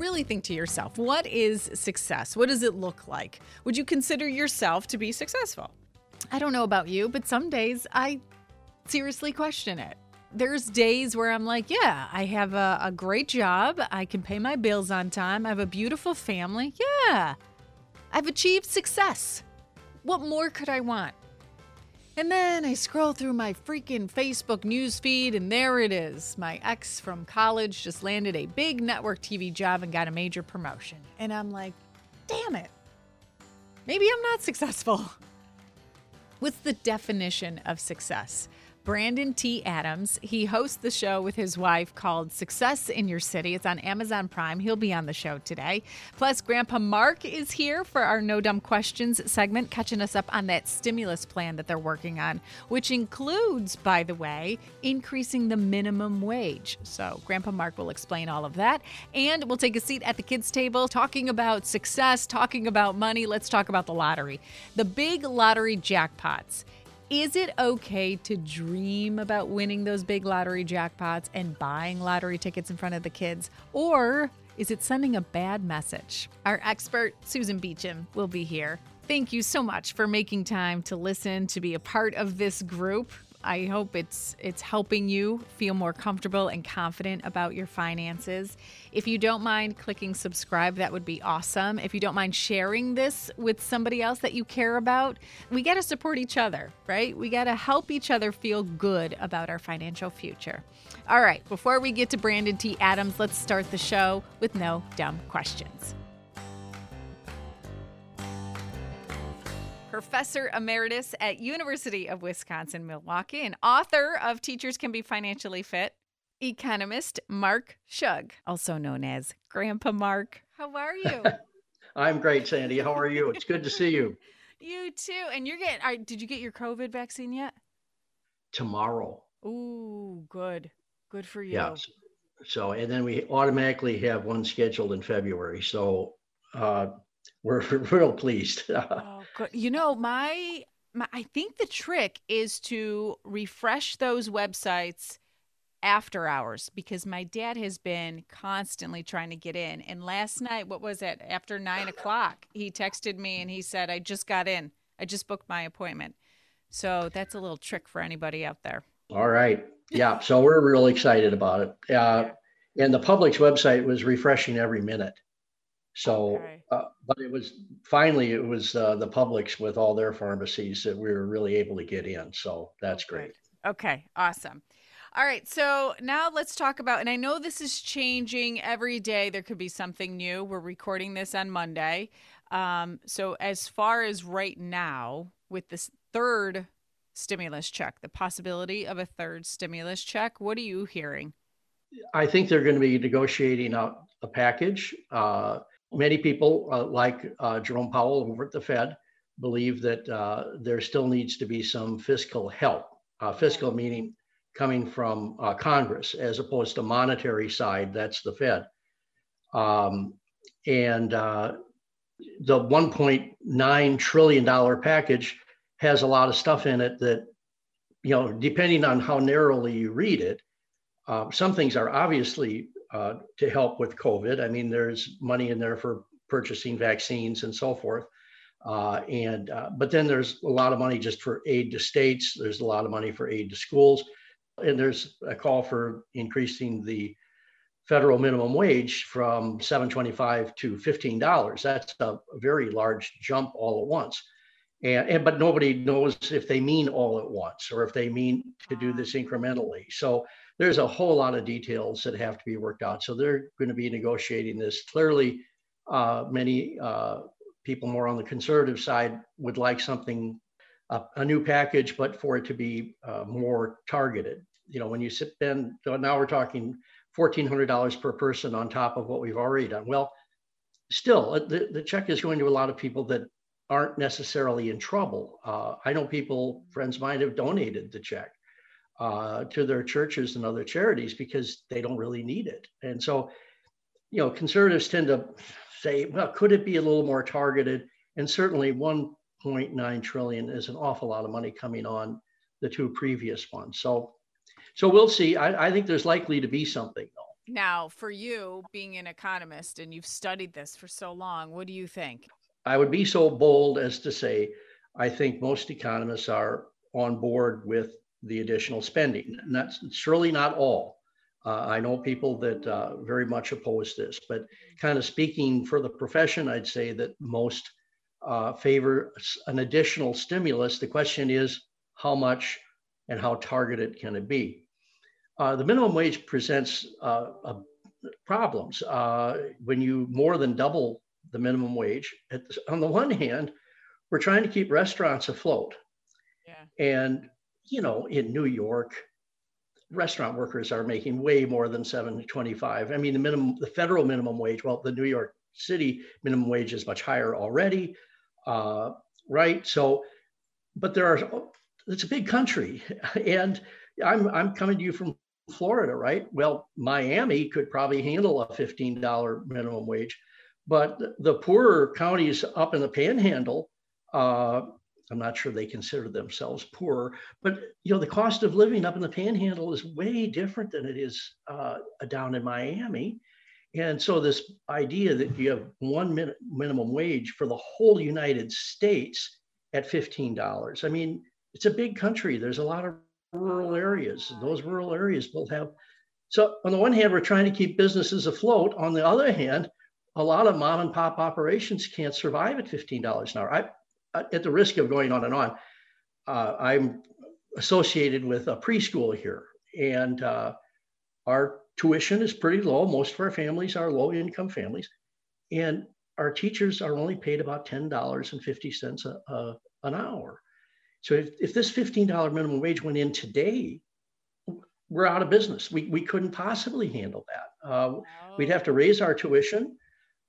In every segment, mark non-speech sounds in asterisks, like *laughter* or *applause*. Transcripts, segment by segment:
really think to yourself, what is success? What does it look like? Would you consider yourself to be successful? I don't know about you, but some days I seriously question it. There's days where I'm like, yeah, I have a, a great job. I can pay my bills on time. I have a beautiful family. Yeah, I've achieved success. What more could I want? And then I scroll through my freaking Facebook news feed, and there it is. My ex from college just landed a big network TV job and got a major promotion. And I'm like, damn it. Maybe I'm not successful. *laughs* What's the definition of success? Brandon T. Adams. He hosts the show with his wife called Success in Your City. It's on Amazon Prime. He'll be on the show today. Plus, Grandpa Mark is here for our No Dumb Questions segment, catching us up on that stimulus plan that they're working on, which includes, by the way, increasing the minimum wage. So, Grandpa Mark will explain all of that. And we'll take a seat at the kids' table talking about success, talking about money. Let's talk about the lottery. The big lottery jackpots. Is it okay to dream about winning those big lottery jackpots and buying lottery tickets in front of the kids? Or is it sending a bad message? Our expert, Susan Beacham, will be here. Thank you so much for making time to listen, to be a part of this group. I hope it's it's helping you feel more comfortable and confident about your finances. If you don't mind clicking subscribe, that would be awesome. If you don't mind sharing this with somebody else that you care about, we got to support each other, right? We got to help each other feel good about our financial future. All right, before we get to Brandon T. Adams, let's start the show with no dumb questions. Professor emeritus at University of Wisconsin-Milwaukee and author of Teachers Can Be Financially Fit, economist Mark Schug, also known as Grandpa Mark. How are you? *laughs* I'm great, Sandy. How are you? It's good to see you. *laughs* you too. And you're getting. Are, did you get your COVID vaccine yet? Tomorrow. Ooh, good. Good for you. Yeah. So, and then we automatically have one scheduled in February. So, uh, *laughs* we're real pleased. *laughs* oh, good. You know, my, my I think the trick is to refresh those websites after hours because my dad has been constantly trying to get in. And last night, what was it? After nine o'clock, he texted me and he said, I just got in. I just booked my appointment. So that's a little trick for anybody out there. All right. Yeah. So we're really excited about it. Uh, *laughs* and the Publix website was refreshing every minute. So, okay. uh, but it was finally it was uh, the Publix with all their pharmacies that we were really able to get in. So that's great. Okay, awesome. All right, so now let's talk about, and I know this is changing every day. There could be something new. We're recording this on Monday. Um, so, as far as right now, with this third stimulus check, the possibility of a third stimulus check, what are you hearing? I think they're going to be negotiating out a package. Uh, Many people, uh, like uh, Jerome Powell over at the Fed, believe that uh, there still needs to be some fiscal help. Uh, fiscal meaning coming from uh, Congress, as opposed to monetary side. That's the Fed. Um, and uh, the 1.9 trillion dollar package has a lot of stuff in it that, you know, depending on how narrowly you read it, some things are obviously uh, to help with COVID. I mean, there's money in there for purchasing vaccines and so forth. Uh, and uh, but then there's a lot of money just for aid to states. There's a lot of money for aid to schools, and there's a call for increasing the federal minimum wage from 7.25 to 15 dollars. That's a very large jump all at once. And, and but nobody knows if they mean all at once or if they mean to do this incrementally. So there's a whole lot of details that have to be worked out. So they're going to be negotiating this. Clearly, uh, many uh, people more on the conservative side would like something, a new package, but for it to be uh, more targeted. You know, when you sit so now we're talking $1,400 per person on top of what we've already done. Well, still, uh, the, the check is going to a lot of people that aren't necessarily in trouble. Uh, I know people, friends mine, have donated the check uh, to their churches and other charities because they don't really need it. And so, you know, conservatives tend to say, well, could it be a little more targeted? And certainly 1.9 trillion is an awful lot of money coming on the two previous ones. So, so we'll see. I, I think there's likely to be something though. Now, for you being an economist and you've studied this for so long, what do you think? I would be so bold as to say I think most economists are on board with the additional spending. And that's surely not all. Uh, I know people that uh, very much oppose this, but kind of speaking for the profession, I'd say that most uh, favor an additional stimulus. The question is how much and how targeted can it be? Uh, the minimum wage presents uh, problems. Uh, when you more than double the minimum wage, the, on the one hand, we're trying to keep restaurants afloat. Yeah. And, you know, in New York, restaurant workers are making way more than 725. I mean, the minimum, the federal minimum wage, well, the New York City minimum wage is much higher already, uh, right? So, but there are, it's a big country. *laughs* And I'm, I'm coming to you from Florida, right? Well, Miami could probably handle a $15 minimum wage, but the poorer counties up in the panhandle, uh, I'm not sure they consider themselves poor, but you know the cost of living up in the Panhandle is way different than it is uh, down in Miami, and so this idea that you have one min- minimum wage for the whole United States at fifteen dollars. I mean, it's a big country. There's a lot of rural areas. Those rural areas will have. So on the one hand, we're trying to keep businesses afloat. On the other hand, a lot of mom and pop operations can't survive at fifteen dollars an hour. I at the risk of going on and on, uh, I'm associated with a preschool here, and uh, our tuition is pretty low. Most of our families are low income families, and our teachers are only paid about $10.50 a an hour. So if, if this $15 minimum wage went in today, we're out of business. We, we couldn't possibly handle that. Uh, We'd have to raise our tuition.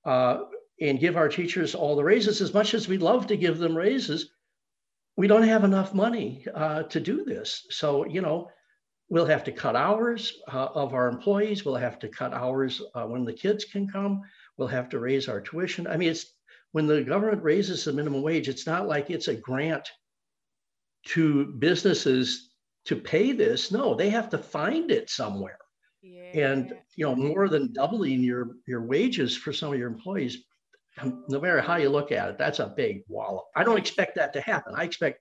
Uh, and give our teachers all the raises as much as we'd love to give them raises we don't have enough money uh, to do this. So you know we'll have to cut hours uh, of our employees. We'll have to cut hours uh, when the kids can come. We'll have to raise our tuition. I mean it's when the government raises the minimum wage it's not like it's a grant to businesses to pay this. No they have to find it somewhere. Yeah. and you know more than doubling your your wages for some of your employees no matter how you look at it, that's a big wallop. I don't expect that to happen. I expect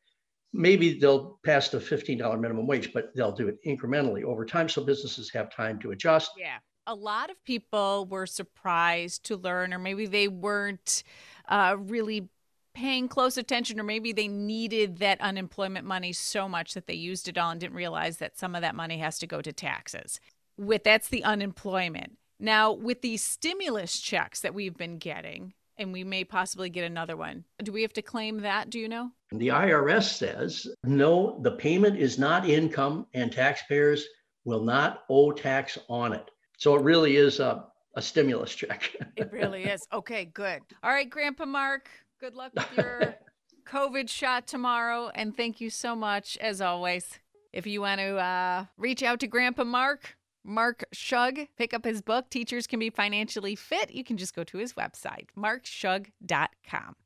maybe they'll pass the $15 minimum wage, but they'll do it incrementally over time so businesses have time to adjust. Yeah. A lot of people were surprised to learn, or maybe they weren't uh, really paying close attention, or maybe they needed that unemployment money so much that they used it all and didn't realize that some of that money has to go to taxes. With that's the unemployment. Now, with these stimulus checks that we've been getting, and we may possibly get another one. Do we have to claim that? Do you know? The IRS says no, the payment is not income and taxpayers will not owe tax on it. So it really is a, a stimulus check. *laughs* it really is. Okay, good. All right, Grandpa Mark, good luck with your *laughs* COVID shot tomorrow. And thank you so much, as always. If you want to uh, reach out to Grandpa Mark, Mark Schug. Pick up his book, Teachers Can Be Financially Fit. You can just go to his website, markschug.com.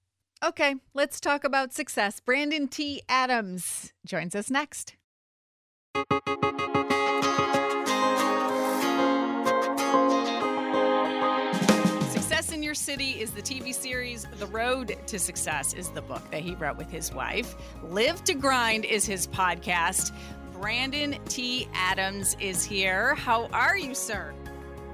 Okay, let's talk about success. Brandon T. Adams joins us next. Success in Your City is the TV series. The Road to Success is the book that he wrote with his wife. Live to Grind is his podcast. Brandon T. Adams is here. How are you, sir?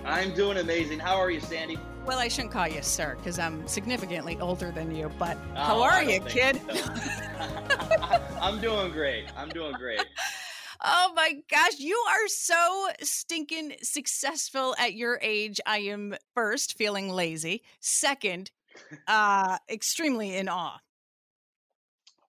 I'm doing amazing. How are you, Sandy? Well, I shouldn't call you sir because I'm significantly older than you, but oh, how are you, kid? So. *laughs* I'm doing great. I'm doing great. *laughs* Oh my gosh, you are so stinking successful at your age. I am first feeling lazy. Second, *laughs* uh extremely in awe.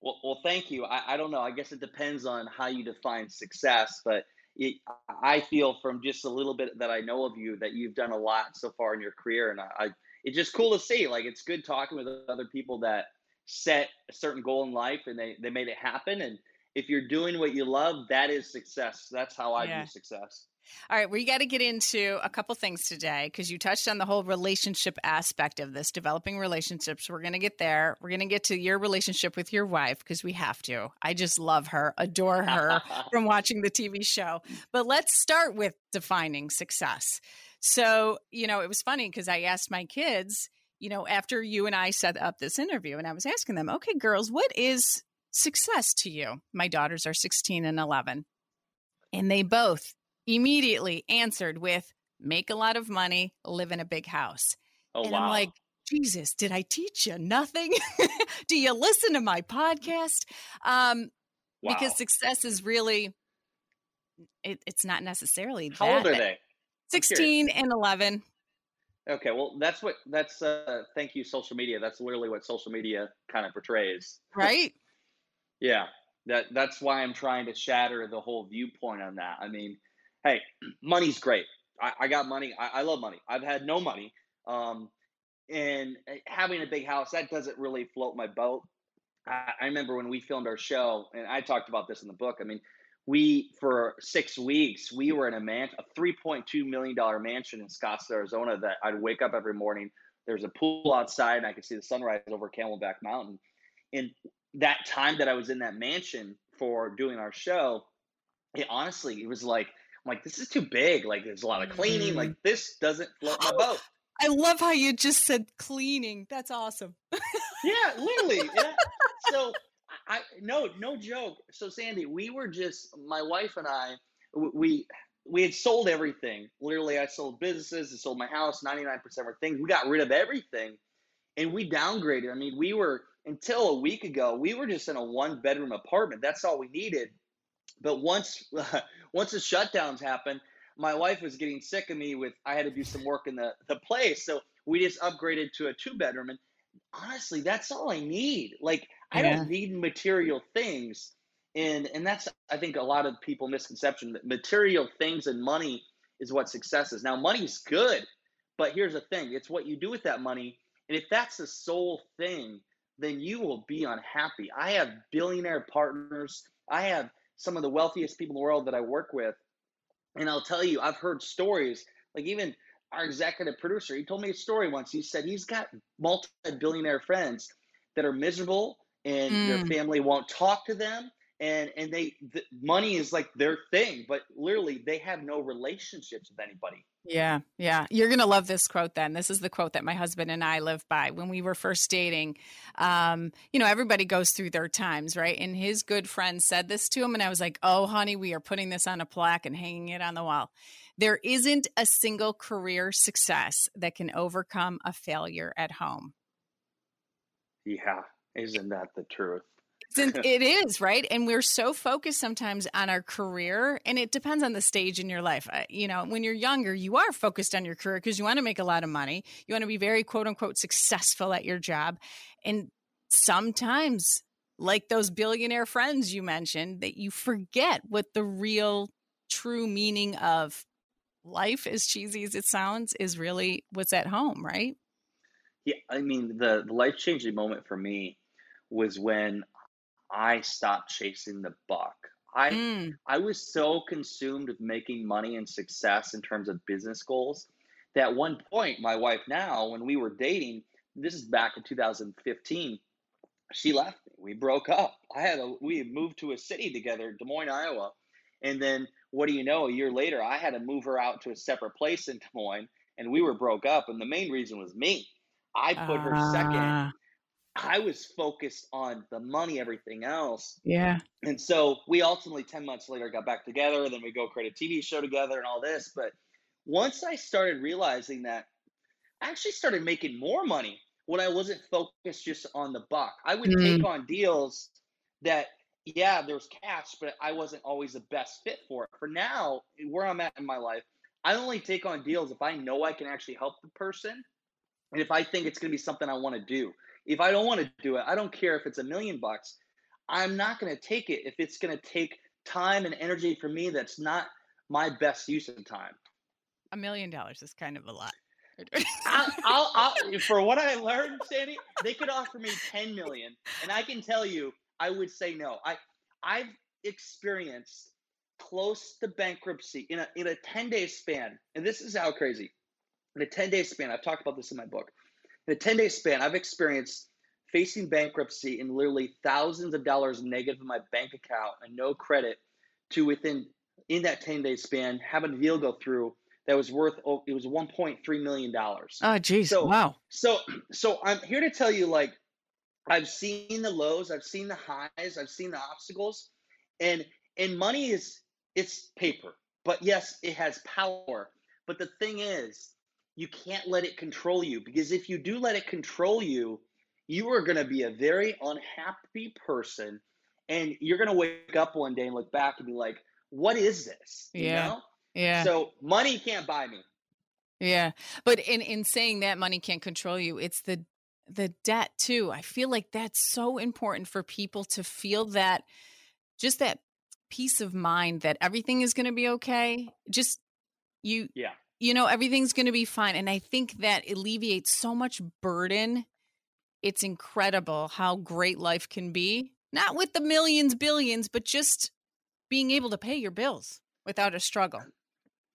Well, well, thank you. I, I don't know. I guess it depends on how you define success, but it, I feel from just a little bit that I know of you that you've done a lot so far in your career, and I, I it's just cool to see. Like it's good talking with other people that set a certain goal in life and they they made it happen, and if you're doing what you love, that is success. That's how I Yeah. view success. All right, we got to get into a couple things today because you touched on the whole relationship aspect of this, developing relationships. We're going to get there. We're going to get to your relationship with your wife because we have to. I just love her, adore her *laughs* from watching the TV show. But let's start with defining success. So, you know, it was funny because I asked my kids, you know, after you and I set up this interview, and I was asking them, okay, girls, what is success to you? My daughters are 16 and 11. And they both immediately answered with make a lot of money, live in a big house. oh and wow. I'm like, Jesus, did I teach you nothing? *laughs* Do you listen to my podcast? Um, wow. Because success is really, it, it's not necessarily how that old are they? 16 and 11. Okay, well, that's what that's. Uh, thank you, social media. That's literally what social media kind of portrays. Right? *laughs* Yeah, that that's why I'm trying to shatter the whole viewpoint on that. I mean, hey, money's great. I, I got money. I, I love money. I've had no money, um, and uh, having a big house that doesn't really float my boat. I, I remember when we filmed our show, and I talked about this in the book. I mean, we for six weeks we were in a man a 3.2 million dollar mansion in Scottsdale, Arizona. That I'd wake up every morning. There's a pool outside, and I could see the sunrise over Camelback Mountain. And that time that I was in that mansion for doing our show, it honestly it was like I'm like this is too big. Like there's a lot of cleaning. Mhm. Like this doesn't float my boat. I love how you just said cleaning. That's awesome. Yeah, literally. Yeah. *laughs* So I no no joke. So Sandy, we were just my wife and I we we had sold everything. Literally, I sold businesses, I sold my house, 99% of our things. We got rid of everything and we downgraded. I mean, we were until a week ago, we were just in a one bedroom apartment. That's all we needed. But once *laughs* once the shutdowns happened, my wife was getting sick of me with I had to do some work in the the place. So we just upgraded to a two bedroom and honestly, that's all I need. Like I Yeah. don't need material things. And and that's I think a lot of people misconception that material things and money is what success is. Now money's good, but here's the thing, it's what you do with that money. And if that's the sole thing, then you will be unhappy. I have billionaire partners. I have some of the wealthiest people in the world that I work with. And I'll tell you, I've heard stories, like even our executive producer, he told me a story once. He said he's got multi billionaire friends that are miserable and their Mm. family won't talk to them. And, and they the money is like their thing, but literally they have no relationships with anybody. Yeah, yeah. You're going to love this quote then. This is the quote that my husband and I live by. When we were first dating, um, you know, everybody goes through their times, right? And his good friend said this to him. And I was like, oh, honey, we are putting this on a plaque and hanging it on the wall. There isn't a single career success that can overcome a failure at home. Yeah, isn't that the truth? Since *laughs* it is right? And we're so focused sometimes on our career and it depends on the stage in your life. You know when you're younger you are focused on your career because you want to make a lot of money. You want to be very quote unquote successful at your job. And sometimes like those billionaire friends you mentioned that you forget what the real true meaning of life as cheesy as it sounds is really what's at home right? Yeah, I mean the, the life changing moment for me was when I stopped chasing the buck. I Mm, I was so consumed with making money and success in terms of business goals that at one point my wife now when we were dating, this is back in 2015, she left me. We broke up. I had a we had moved to a city together, Des Moines, Iowa. And then what do you know, a year later I had to move her out to a separate place in Des Moines and we were broke up and the main reason was me. I put her second ah, I was focused on the money, everything else. yeah And so we ultimately, 10 months later, got back together. Then we go create a TV show together and all this. But once I started realizing that I actually started making more money when I wasn't focused just on the buck. I would Mm. take on deals that, yeah, there was cash, but I wasn't always the best fit for it. For now, where I'm at in my life, I only take on deals if I know I can actually help the person and if I think it's going to be something I want to do. If I don't want to do it, I don't care if it's a million bucks. I'm not going to take it if it's going to take time and energy for me that's not my best use of time. a million dollars is kind of a lot *laughs* I'll, I'll, I'll, *laughs* for what I learned, Sandy, they could offer me 10 million, and I can tell you, I would say no. I, I've experienced close to bankruptcy in a in a 10 day span. And this is how crazy. In a 10 day span, I've talked about this in my book. In a 10 day span, I've experienced facing bankruptcy and literally thousands of dollars negative in my bank account and no credit to within in that 10 day span having a deal go through that was worth oh, it was 1.3 million dollars. Oh geez. So, wow. So so I'm here to tell you like I've seen the lows, I've seen the highs, I've seen the obstacles and and money is it's paper. But yes, it has power. But the thing is, you can't let it control you because if you do let it control you, you are going to be a very unhappy person and you're going to wake up one day and look back and be like, what is this? You yeah. Know? Yeah. So money can't buy me. Yeah. But in in saying that money can't control you, it's the the debt too. I feel like that's so important for people to feel that just that peace of mind that everything is going to be okay. Just you Yeah. You know, everything's going to be fine and I think that alleviates so much burden. It's incredible how great life can be. Not with the millions, billions, but just being able to pay your bills without a struggle.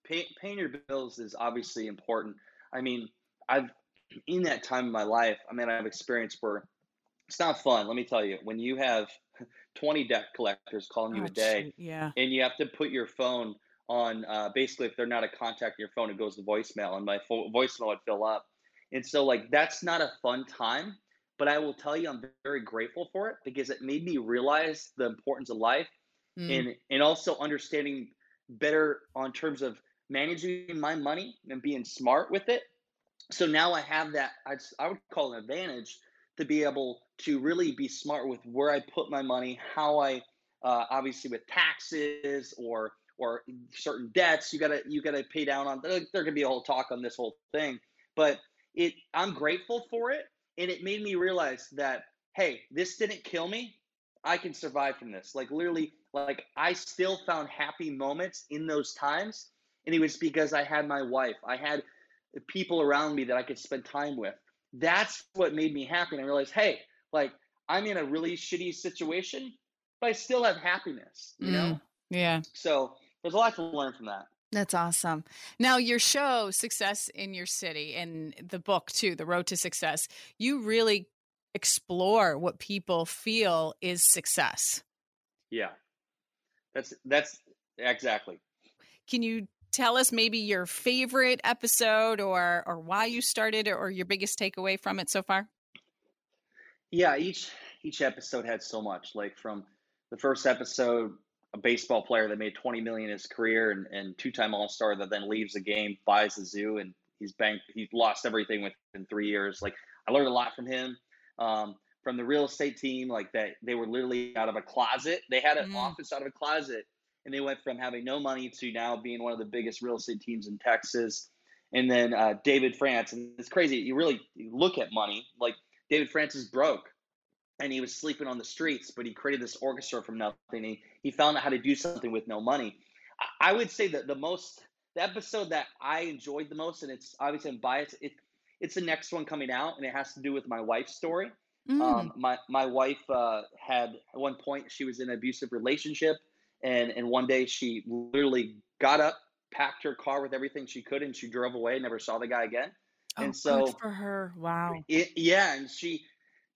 Pay, paying your bills is obviously important. I mean, I've in that time of my life, I mean, I've experienced where it's not fun. Let me tell you, when you have *laughs* 20 debt collectors calling you oh, a day, yeah, and you have to put your phone on. Uh, basically, if they're not a contact in your phone, it goes to voicemail, and my fo- voicemail would fill up. And so, like, that's not a fun time. But I will tell you, I'm very grateful for it because it made me realize the importance of life mm. and and also understanding better on terms of managing my money and being smart with it. So now I have that I, I would call an advantage to be able to really be smart with where I put my money, how I uh, obviously with taxes or or certain debts you gotta you gotta pay down on. There, there could be a whole talk on this whole thing, but it I'm grateful for it, and it made me realize that hey, this didn't kill me. I can survive from this. Like literally, like I still found happy moments in those times. And it was because I had my wife. I had people around me that I could spend time with. That's what made me happy. And I realized, hey, like I'm in a really shitty situation, but I still have happiness, you mm, know? Yeah. So there's a lot to learn from that. That's awesome. Now, your show, Success in Your City, and the book too, The Road to Success, you really explore what people feel is success. Yeah. That's that's exactly. Can you tell us maybe your favorite episode or or why you started or your biggest takeaway from it so far? Yeah, each each episode had so much. Like from the first episode, a baseball player that made 20 million in his career and, and two-time all-star that then leaves the game, buys the zoo and he's banked he's lost everything within three years. Like I learned a lot from him um, from the real estate team, like that they were literally out of a closet. They had an mm. office out of a closet, and they went from having no money to now being one of the biggest real estate teams in Texas. And then uh, David France, and it's crazy. You really look at money, like David France is broke, and he was sleeping on the streets, but he created this orchestra from nothing. He he found out how to do something with no money. I, I would say that the most the episode that I enjoyed the most, and it's obviously I'm biased. It, it's the next one coming out, and it has to do with my wife's story. Mm. Um, my my wife uh, had at one point she was in an abusive relationship, and and one day she literally got up, packed her car with everything she could, and she drove away. Never saw the guy again. Oh, and so for her, wow. It, yeah, and she,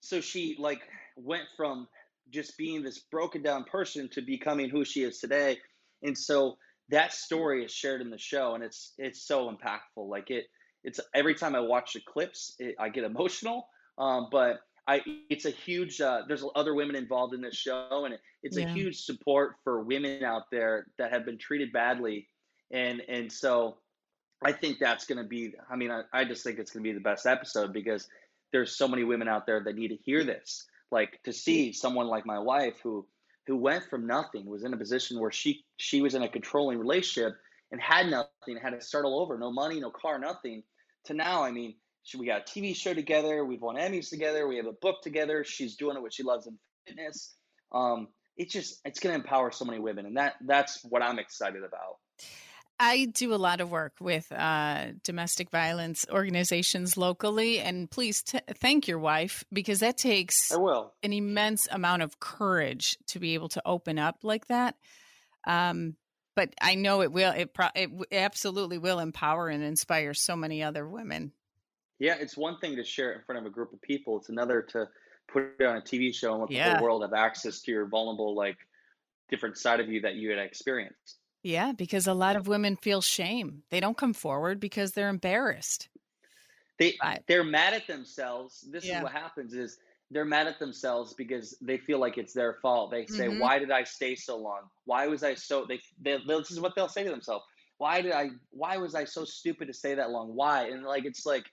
so she like went from just being this broken down person to becoming who she is today, and so that story is shared in the show, and it's it's so impactful. Like it it's every time I watch the clips, it, I get *laughs* emotional. Um, but I, it's a huge. Uh, there's other women involved in this show, and it, it's yeah. a huge support for women out there that have been treated badly, and and so I think that's going to be. I mean, I, I just think it's going to be the best episode because there's so many women out there that need to hear this. Like to see someone like my wife who who went from nothing, was in a position where she she was in a controlling relationship and had nothing, had to start all over, no money, no car, nothing to now, I mean, she, we got a TV show together, we've won Emmys together, we have a book together. She's doing it what she loves in fitness. Um, it's just it's going to empower so many women, and that that's what I'm excited about. I do a lot of work with uh, domestic violence organizations locally, and please t- thank your wife because that takes I will. an immense amount of courage to be able to open up like that. Um, but I know it will. It, pro- it absolutely will empower and inspire so many other women. Yeah, it's one thing to share it in front of a group of people. It's another to put it on a TV show and let the whole world have access to your vulnerable, like different side of you that you had experienced. Yeah, because a lot of women feel shame. They don't come forward because they're embarrassed. They Right. they're mad at themselves. This Yeah. is what happens is they're mad at themselves because they feel like it's their fault. They say, Mhm. "Why did I stay so long? Why was I so?" They, they this is what they'll say to themselves. Why did I? Why was I so stupid to stay that long? Why? And like it's like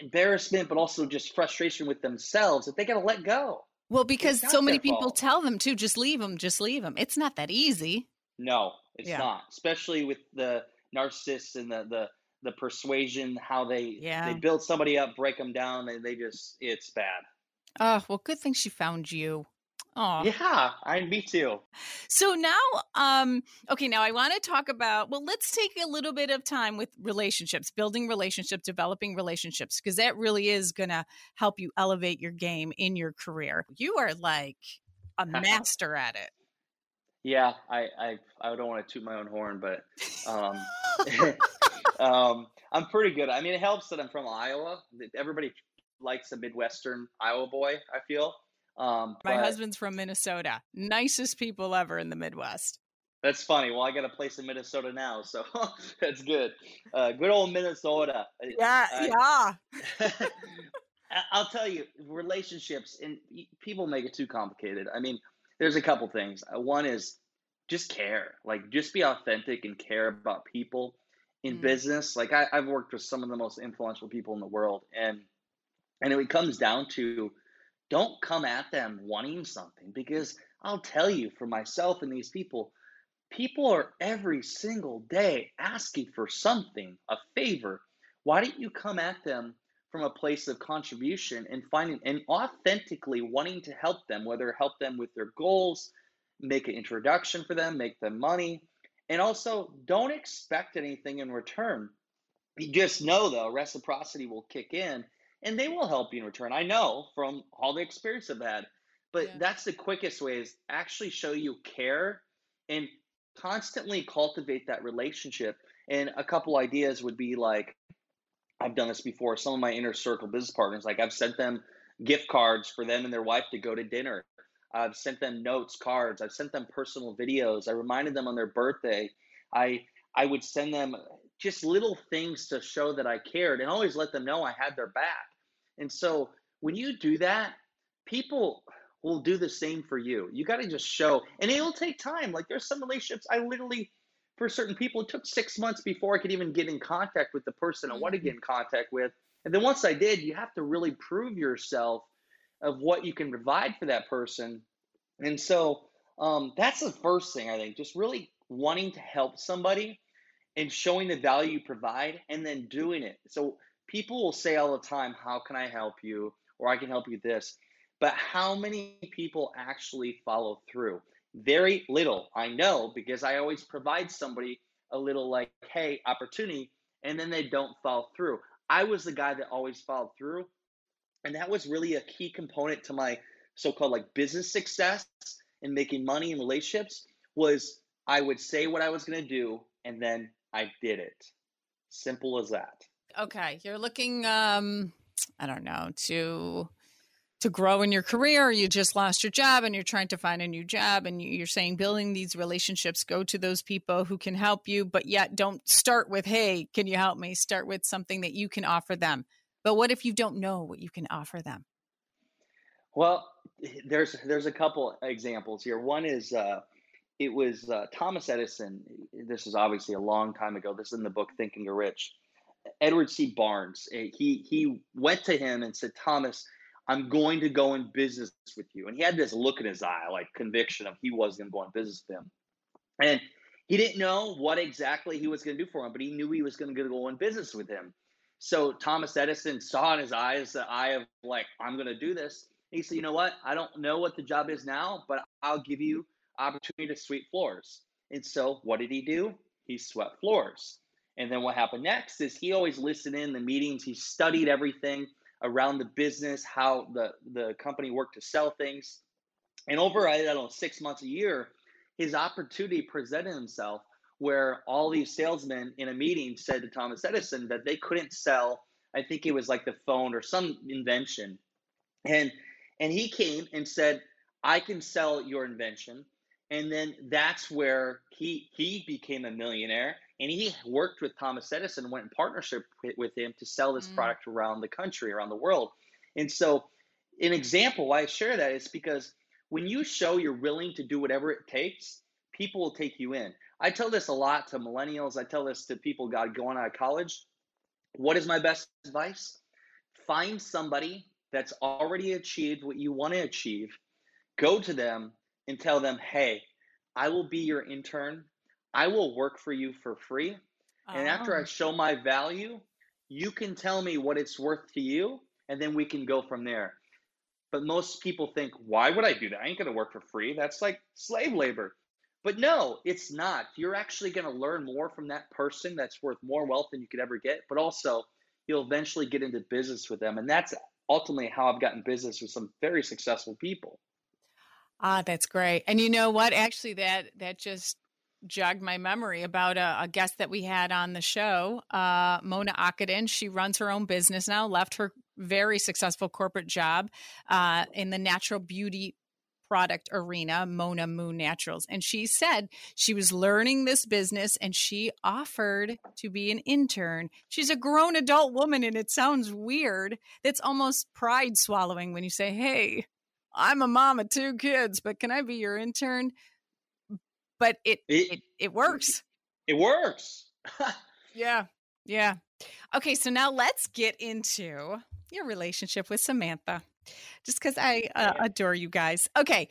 embarrassment, but also just frustration with themselves that they got to let go. Well, because so many people fault. tell them to just leave them, just leave them. It's not that easy. No, it's Yeah. not. Especially with the narcissists and the the the persuasion, how they Yeah. they build somebody up, break them down, and they just it's bad. Oh, well, good thing she found you. Oh, Yeah, I me too. So now, um, okay, now I want to talk about, well, let's take a little bit of time with relationships, building relationships, developing relationships, because that really is going to help you elevate your game in your career. You are like a *laughs* master at it. Yeah, I I I don't want to toot my own horn, but um, *laughs* um, I'm pretty good. I mean, it helps that I'm from Iowa. Everybody likes a Midwestern Iowa boy. I feel. Um, My but husband's from Minnesota. Nicest people ever in the Midwest. That's funny. Well, I got a place in Minnesota now, so *laughs* that's good. Uh, good old Minnesota. Yeah, I- yeah. *laughs* I'll tell you, relationships and people make it too complicated. I mean, there's a couple things. Uh, One is just care, like just be authentic and care about people in Mm. business. Like I, I've worked with some of the most influential people in the world, and and it comes down to don't come at them wanting something because I'll tell you for myself and these people, people are every single day asking for something, a favor. Why don't you come at them from a place of contribution and finding and authentically wanting to help them, whether help them with their goals, make an introduction for them, make them money, and also don't expect anything in return. You just know though, reciprocity will kick in and they will help you in return. I know from all the experience I've had. But Yeah. that's the quickest way is actually show you care and constantly cultivate that relationship. And a couple ideas would be like I've done this before. Some of my inner circle business partners, like I've sent them gift cards for them and their wife to go to dinner. I've sent them notes, cards. I've sent them personal videos. I reminded them on their birthday. I I would send them just little things to show that I cared and always let them know I had their back. And so when you do that, people will do the same for you. You got to just show, and it'll take time. Like there's some relationships I literally, for certain people, it took six months before I could even get in contact with the person I want to get in contact with. And then once I did, you have to really prove yourself of what you can provide for that person. And so um, that's the first thing I think, just really wanting to help somebody and showing the value you provide and then doing it. So people will say all the time, How can I help you? Or I can help you this. But how many people actually follow through? Very little. I know because I always provide somebody a little like, hey, opportunity, and then they don't follow through. I was the guy that always followed through. And that was really a key component to my so-called like business success and making money in relationships was I would say what I was going to do and then I did it. Simple as that. Okay, you're looking um I don't know, to to grow in your career, you just lost your job and you're trying to find a new job and you- you're saying building these relationships, go to those people who can help you, but yet don't start with, "Hey, can you help me?" Start with something that you can offer them. But what if you don't know what you can offer them? Well, there's there's a couple examples here. One is uh, it was uh, Thomas Edison. This is obviously a long time ago. This is in the book thinking and Rich. Edward C. Barnes. He he went to him and said, Thomas, I'm going to go in business with you. And he had this look in his eye, like conviction of he was going to go in business with him. And he didn't know what exactly he was going to do for him, but he knew he was going to go in business with him. So Thomas Edison saw in his eyes the eye of like, I'm going to do this. He said, you know what? I don't know what the job is now, but I'll give you opportunity to sweep floors. And so what did he do? he swept floors. And then what happened next is he always listened in the meetings. He studied everything around the business, how the, the company worked to sell things. And over, I don't know, six months, a year, his opportunity presented himself where all these salesmen in a meeting said to Thomas Edison that they couldn't sell, I think it was like the phone or some invention. And and he came and said, I can sell your invention. And then that's where he he became a millionaire and he worked with Thomas Edison, went in partnership with him to sell this mm. product around the country, around the world. And so, an example why I share that is because when you show you're willing to do whatever it takes, people will take you in. I tell this a lot to millennials. I tell this to people got going out of college. What is my best advice? Find somebody that's already achieved what you want to achieve. Go to them and tell them, "Hey, I will be your intern I will work for you for free. And after I oh. show my value, you can tell me what it's worth to you, and then we can go from there. But most people think, why would I do that? I ain't going to work for free. That's like slave labor. But no, it's not. You're actually going to learn more from that person that's worth more wealth than you could ever get. But also, you'll eventually get into business with them. And that's ultimately how I've gotten business with some very successful people. Ah, that's great. And you know what? Actually, that that just jogged my memory about a, a, guest that we had on the show, uh, Mona Akadin. She runs her own business now, left her very successful corporate job uh, in the natural beauty product arena, Mona Moon Naturals. And she said she was learning this business and she offered to be an intern. She's a grown adult woman, and it sounds weird. It's almost pride swallowing when you say, Hey, I'm a mom of two kids, but can I be your intern? But it it, it, it works. It works. *laughs* yeah. Yeah. Okay, so now let's get into your relationship with Samantha. Just cuz I uh, adore you guys. Okay.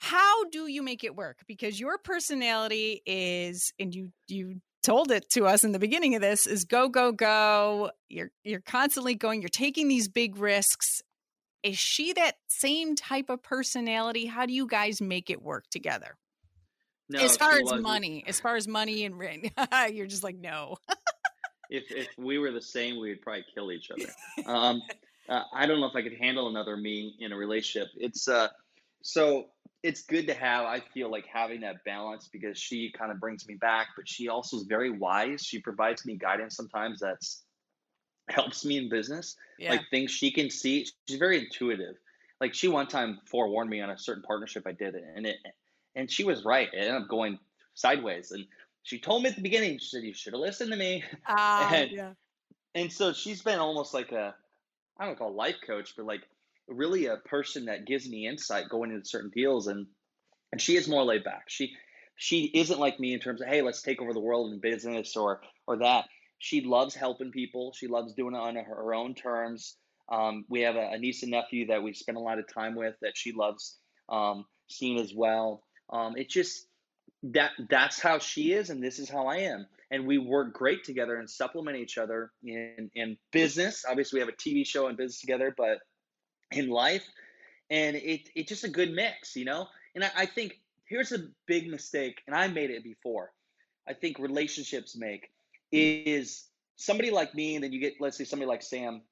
How do you make it work? Because your personality is and you you told it to us in the beginning of this is go go go. You're you're constantly going, you're taking these big risks. Is she that same type of personality? How do you guys make it work together? No, as far as wasn't. money, as far as money and rent, *laughs* you're just like no. if if we were the same, we would probably kill each other. *laughs* Um, uh, I don't know if I could handle another me in a relationship. It's uh, so it's good to have. I feel like having that balance because she kind of brings me back, but she also is very wise. She provides me guidance sometimes that's helps me in business, yeah. like things she can see. She's very intuitive. Like she one time forewarned me on a certain partnership I did, and it and she was right. It ended up going sideways. And she told me at the beginning, she said, You should have listened to me. Uh, and, yeah. and so she's been almost like a, I don't call life coach, but like really a person that gives me insight going into certain deals. And and she is more laid back. She she isn't like me in terms of, hey, let's take over the world in business or or that. She loves helping people. She loves doing it on her own terms. Um, we have a, a, niece and nephew that we spend a lot of time with that she loves um, seeing as well. Um, it just that that's how she is, and this is how I am, and we work great together and supplement each other in in business. Obviously, we have a TV show and business together, but in life, and it it's just a good mix, you know. And I, I think here's a big mistake, and I made it before. I think relationships make is somebody like me, and then you get let's say somebody like Sam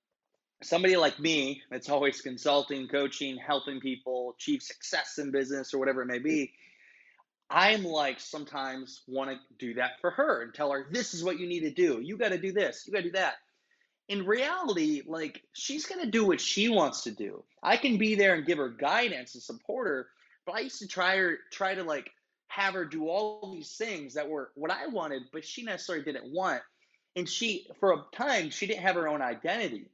somebody like me that's always consulting, coaching, helping people achieve success in business or whatever it may be, I'm like sometimes want to do that for her and tell her, this is what you need to do. You got to do this, you got to do that. In reality, like she's going to do what she wants to do. I can be there and give her guidance and support her, but I used to try her, try to like have her do all these things that were what I wanted, but she necessarily didn't want. And she, for a time, she didn't have her own identity.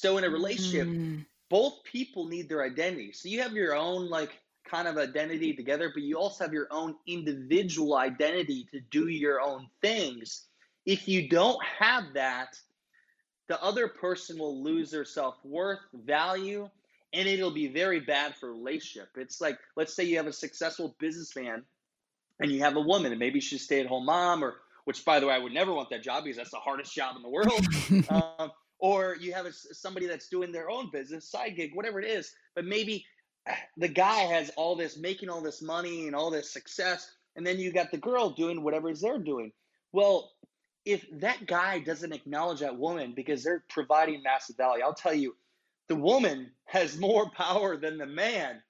So in a relationship, mm. both people need their identity. So you have your own like kind of identity together, but you also have your own individual identity to do your own things. If you don't have that, the other person will lose their self worth, value, and it'll be very bad for relationship. It's like, let's say you have a successful businessman and you have a woman, and maybe she's a stay at home mom, or which, by the way, I would never want that job because that's the hardest job in the world. *laughs* um, or you have a, somebody that's doing their own business, side gig, whatever it is, but maybe *sighs* the guy has all this, making all this money and all this success, and then you got the girl doing whatever is they're doing. Well, if that guy doesn't acknowledge that woman because they're providing massive value, I'll tell you, the woman has *laughs* more power than the man.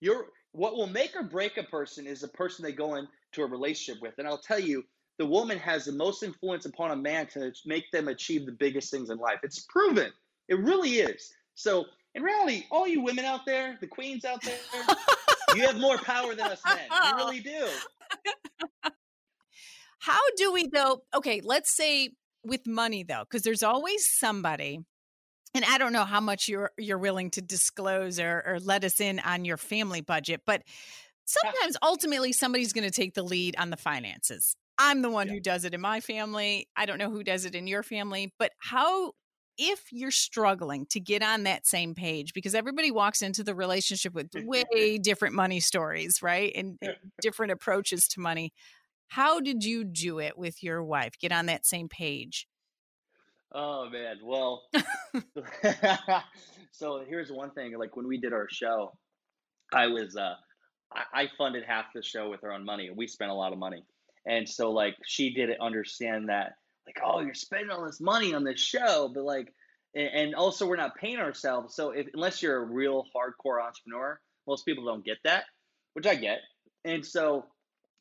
You're what will make or break a person is the person they go into a relationship with. And I'll tell you, the woman has the most influence upon a man to make them achieve the biggest things in life. It's proven. It really is. So, in reality, all you women out there, the queens out there, *laughs* you have more power than us men. You *laughs* really do. How do we though? Okay, let's say with money though, because there's always somebody and I don't know how much you're you're willing to disclose or, or let us in on your family budget, but *laughs* sometimes ultimately somebody's going to take the lead on the finances. I'm the one yeah. who does it in my family. I don't know who does it in your family, but how if you're struggling to get on that same page because everybody walks into the relationship with *laughs* way different money stories, right? And, and *laughs* different approaches to money. How did you do it with your wife? Get on that same page? Oh man, well, *laughs* so here's one thing. Like when we did our show, I was uh, I, I funded half the show with our own money. We spent a lot of money, and so like she didn't understand that. Like, oh, you're spending all this money on this show, but like, and also we're not paying ourselves. So if, unless you're a real hardcore entrepreneur, most people don't get that, which I get. And so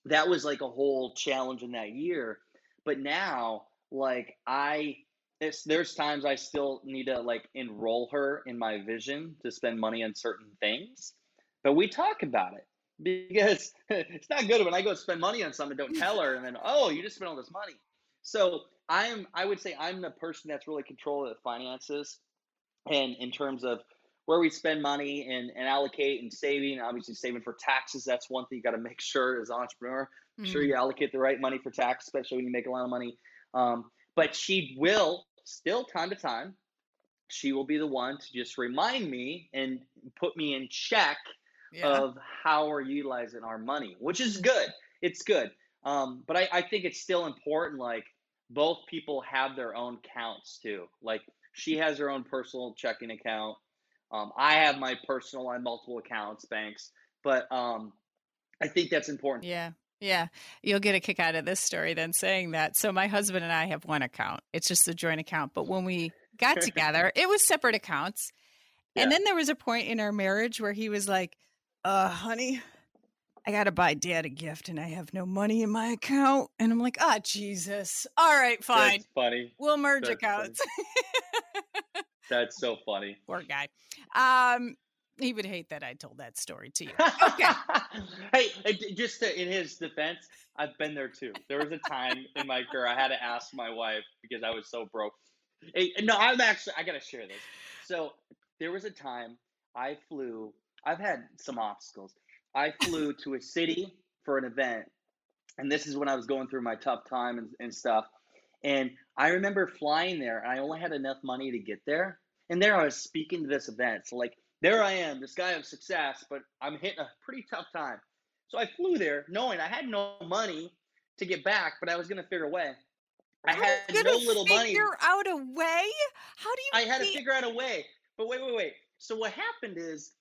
that was like a whole challenge in that year. But now, like I it's, there's times I still need to like enroll her in my vision to spend money on certain things, but we talk about it because *laughs* it's not good when I go spend money on something, don't tell her, and then oh, you just spent all this money. So I am, I would say, I'm the person that's really control of the finances, and in terms of where we spend money and, and allocate and saving, obviously saving for taxes. That's one thing you got to make sure as an entrepreneur. Mm. Sure, you allocate the right money for tax, especially when you make a lot of money. Um, but she will still time to time, she will be the one to just remind me and put me in check yeah. of how we're utilizing our money, which is good. It's good. Um, but I, I think it's still important. Like both people have their own counts too. Like she has her own personal checking account. Um, I have my personal and multiple accounts, banks. But um, I think that's important. Yeah. Yeah, you'll get a kick out of this story then saying that. So my husband and I have one account. It's just a joint account, but when we got *laughs* together, it was separate accounts. Yeah. And then there was a point in our marriage where he was like, "Uh, honey, I got to buy dad a gift and I have no money in my account." And I'm like, "Ah, oh, Jesus. All right, fine. That's funny. We'll merge That's accounts." That's so funny. *laughs* Poor guy. Um he would hate that I told that story to you. Okay. *laughs* hey, just to, in his defense, I've been there too. There was a time in my career I had to ask my wife because I was so broke. Hey, no, I'm actually I gotta share this. So there was a time I flew. I've had some obstacles. I flew to a city for an event, and this is when I was going through my tough time and, and stuff. And I remember flying there, and I only had enough money to get there. And there I was speaking to this event. So like there I am, this guy of success, but I'm hitting a pretty tough time. So I flew there knowing I had no money to get back, but I was going to figure a way. I had no little money. Figure out a way? How do you? I had to figure out a way. But wait, wait, wait. So what happened is,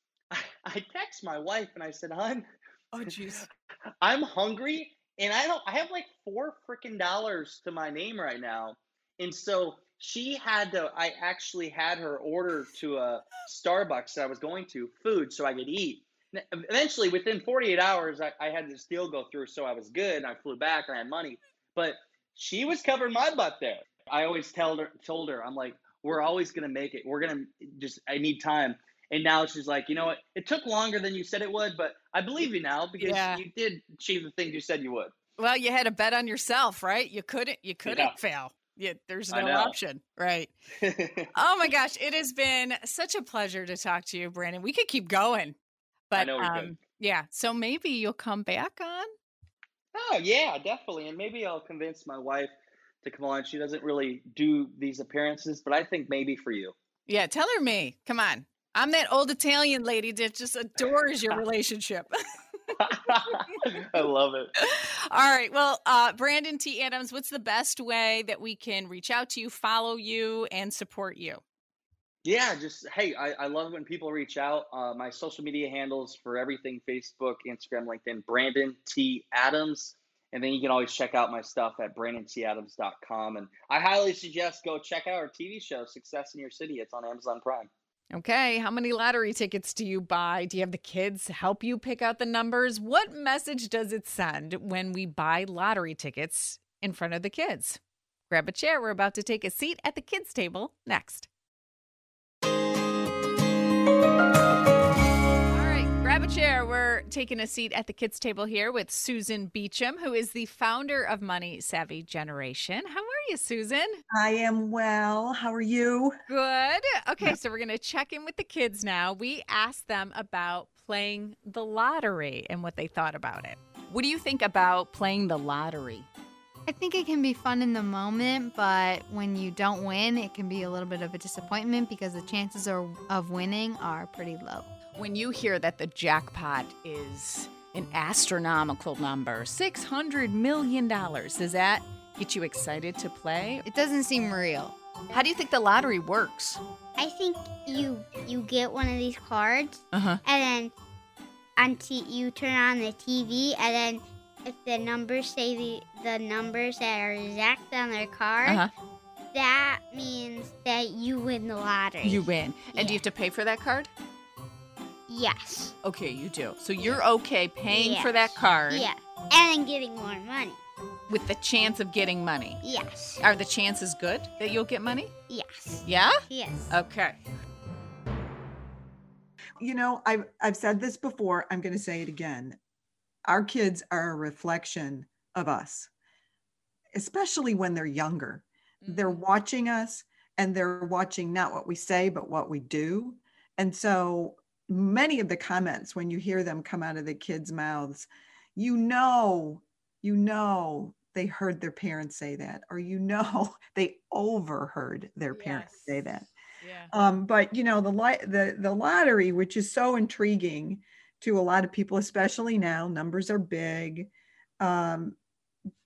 I, text my wife and I said, "Hun, oh jeez, *laughs* I'm hungry and I don't. I have like four freaking dollars to my name right now, and so she had to i actually had her order to a starbucks that i was going to food so i could eat. Eventually within 48 hours I, I, had this deal go through so i was good and i flew back and i had money. But she was covering my butt there. I always told her told her i'm like we're always going to make it. We're going to just i need time and now she's like you know what it took longer than you said it would but i believe you now because yeah. you did achieve the things you said you would well you had a bet on yourself right you couldn't you couldn't yeah. fail yeah, there's no option. Right. *laughs* oh my gosh. It has been such a pleasure to talk to you, Brandon. We could keep going. But um, yeah, so maybe you'll come back on. Oh yeah, definitely. And maybe I'll convince my wife to come on. She doesn't really do these appearances, but I think maybe for you. Yeah, tell her me. Come on. I'm that old Italian lady that just adores your *laughs* relationship. I *laughs* love it. All right. Well, uh, Brandon T. Adams, what's the best way that we can reach out to you, follow you, and support you? Yeah, just hey, I, I love when people reach out. Uh, my social media handles for everything Facebook, Instagram, LinkedIn, Brandon T. Adams. And then you can always check out my stuff at brandonTadams.com. And I highly suggest go check out our TV show, Success in Your City. It's on Amazon Prime. Okay, how many lottery tickets do you buy? Do you have the kids help you pick out the numbers? What message does it send when we buy lottery tickets in front of the kids? Grab a chair. We're about to take a seat at the kids' table next. Chair. We're taking a seat at the kids' table here with Susan Beacham, who is the founder of Money Savvy Generation. How are you, Susan? I am well. How are you? Good. Okay, so we're going to check in with the kids now. We asked them about playing the lottery and what they thought about it. What do you think about playing the lottery? I think it can be fun in the moment, but when you don't win, it can be a little bit of a disappointment because the chances are, of winning are pretty low. When you hear that the jackpot is an astronomical number, $600 million, does that get you excited to play? It doesn't seem real. How do you think the lottery works? I think you you get one of these cards, uh-huh. and then on t- you turn on the TV, and then if the numbers say the, the numbers that are exact on their card, uh-huh. that means that you win the lottery. You win. And yeah. do you have to pay for that card? Yes. Okay, you do. So you're okay paying yes. for that card. Yeah. And getting more money. With the chance of getting money. Yes. Are the chances good that you'll get money? Yes. Yeah? Yes. Okay. You know, I've I've said this before, I'm gonna say it again. Our kids are a reflection of us, especially when they're younger. Mm-hmm. They're watching us and they're watching not what we say, but what we do. And so many of the comments when you hear them come out of the kids' mouths, you know, you know they heard their parents say that, or you know *laughs* they overheard their parents yes. say that. Yeah. Um, but you know the the the lottery, which is so intriguing to a lot of people, especially now, numbers are big. Um,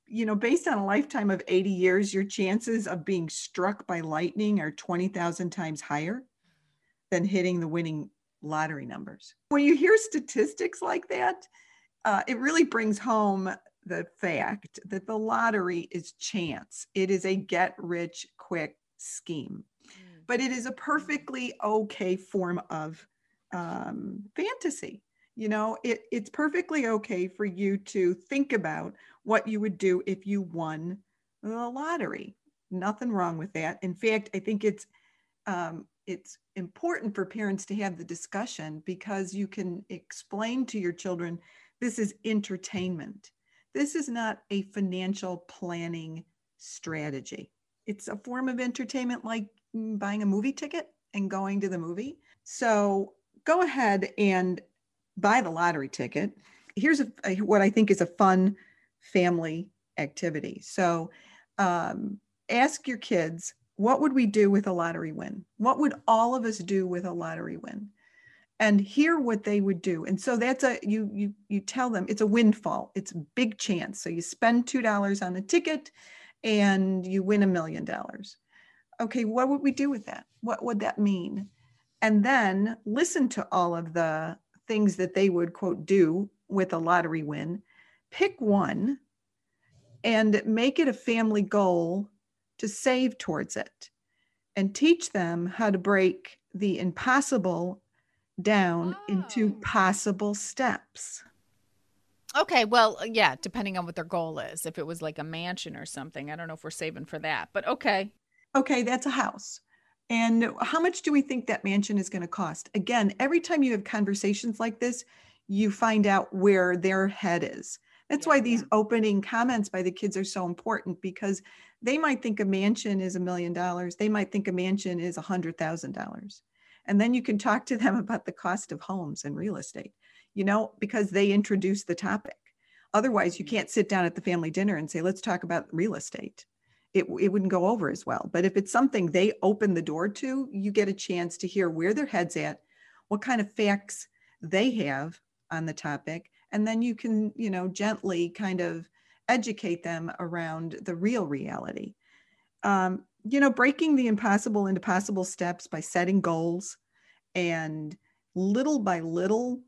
you know, based on a lifetime of 80 years, your chances of being struck by lightning are 20,000 times higher than hitting the winning lottery numbers. When you hear statistics like that, uh, it really brings home the fact that the lottery is chance. It is a get rich quick scheme, mm. but it is a perfectly okay form of um, fantasy. You know, it, it's perfectly okay for you to think about what you would do if you won the lottery. Nothing wrong with that. In fact, I think it's um, it's important for parents to have the discussion because you can explain to your children this is entertainment. This is not a financial planning strategy. It's a form of entertainment like buying a movie ticket and going to the movie. So go ahead and buy the lottery ticket. Here's a, a, what I think is a fun family activity. So um, ask your kids what would we do with a lottery win? What would all of us do with a lottery win? And hear what they would do. And so that's a you you you tell them it's a windfall. It's big chance. So you spend two dollars on a ticket and you win a million dollars. Okay, what would we do with that? What would that mean? And then listen to all of the things that they would quote do with a lottery win. Pick one and make it a family goal to save towards it and teach them how to break the impossible down oh. into possible steps. Okay, well, uh, yeah, depending on what their goal is. If it was like a mansion or something, I don't know if we're saving for that, but okay. Okay, that's a house. And how much do we think that mansion is going to cost? Again, every time you have conversations like this, you find out where their head is. That's yeah, why these yeah. opening comments by the kids are so important because they might think a mansion is a million dollars. They might think a mansion is a hundred thousand dollars. And then you can talk to them about the cost of homes and real estate, you know, because they introduce the topic. Otherwise, you mm-hmm. can't sit down at the family dinner and say, let's talk about real estate. It, it wouldn't go over as well. But if it's something they open the door to, you get a chance to hear where their head's at, what kind of facts they have on the topic, and then you can, you know, gently kind of educate them around the real reality. Um, you know, breaking the impossible into possible steps by setting goals and little by little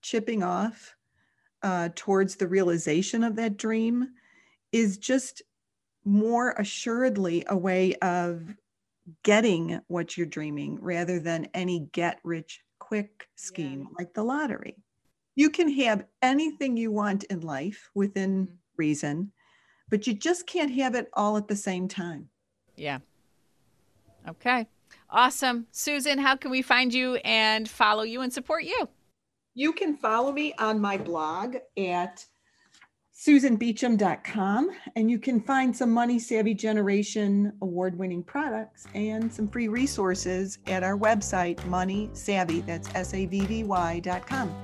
chipping off uh, towards the realization of that dream is just more assuredly a way of getting what you're dreaming rather than any get rich quick scheme yeah. like the lottery. You can have anything you want in life within mm-hmm. Reason, but you just can't have it all at the same time. Yeah. Okay. Awesome. Susan, how can we find you and follow you and support you? You can follow me on my blog at susanbeacham.com and you can find some money savvy generation award winning products and some free resources at our website money savvy that's s-a-v-v-y.com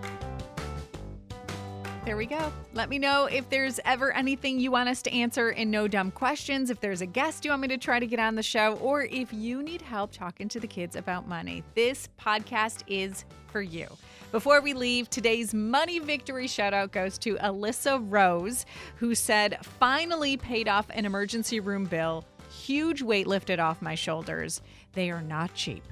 there we go. Let me know if there's ever anything you want us to answer in No Dumb Questions, if there's a guest you want me to try to get on the show, or if you need help talking to the kids about money. This podcast is for you. Before we leave, today's money victory shout out goes to Alyssa Rose, who said, finally paid off an emergency room bill. Huge weight lifted off my shoulders. They are not cheap.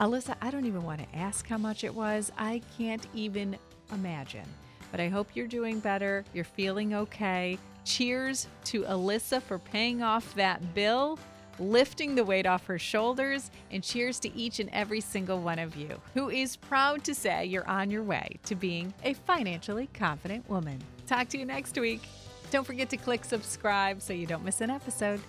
Alyssa, I don't even want to ask how much it was. I can't even imagine but I hope you're doing better. You're feeling okay. Cheers to Alyssa for paying off that bill, lifting the weight off her shoulders, and cheers to each and every single one of you who is proud to say you're on your way to being a financially confident woman. Talk to you next week. Don't forget to click subscribe so you don't miss an episode.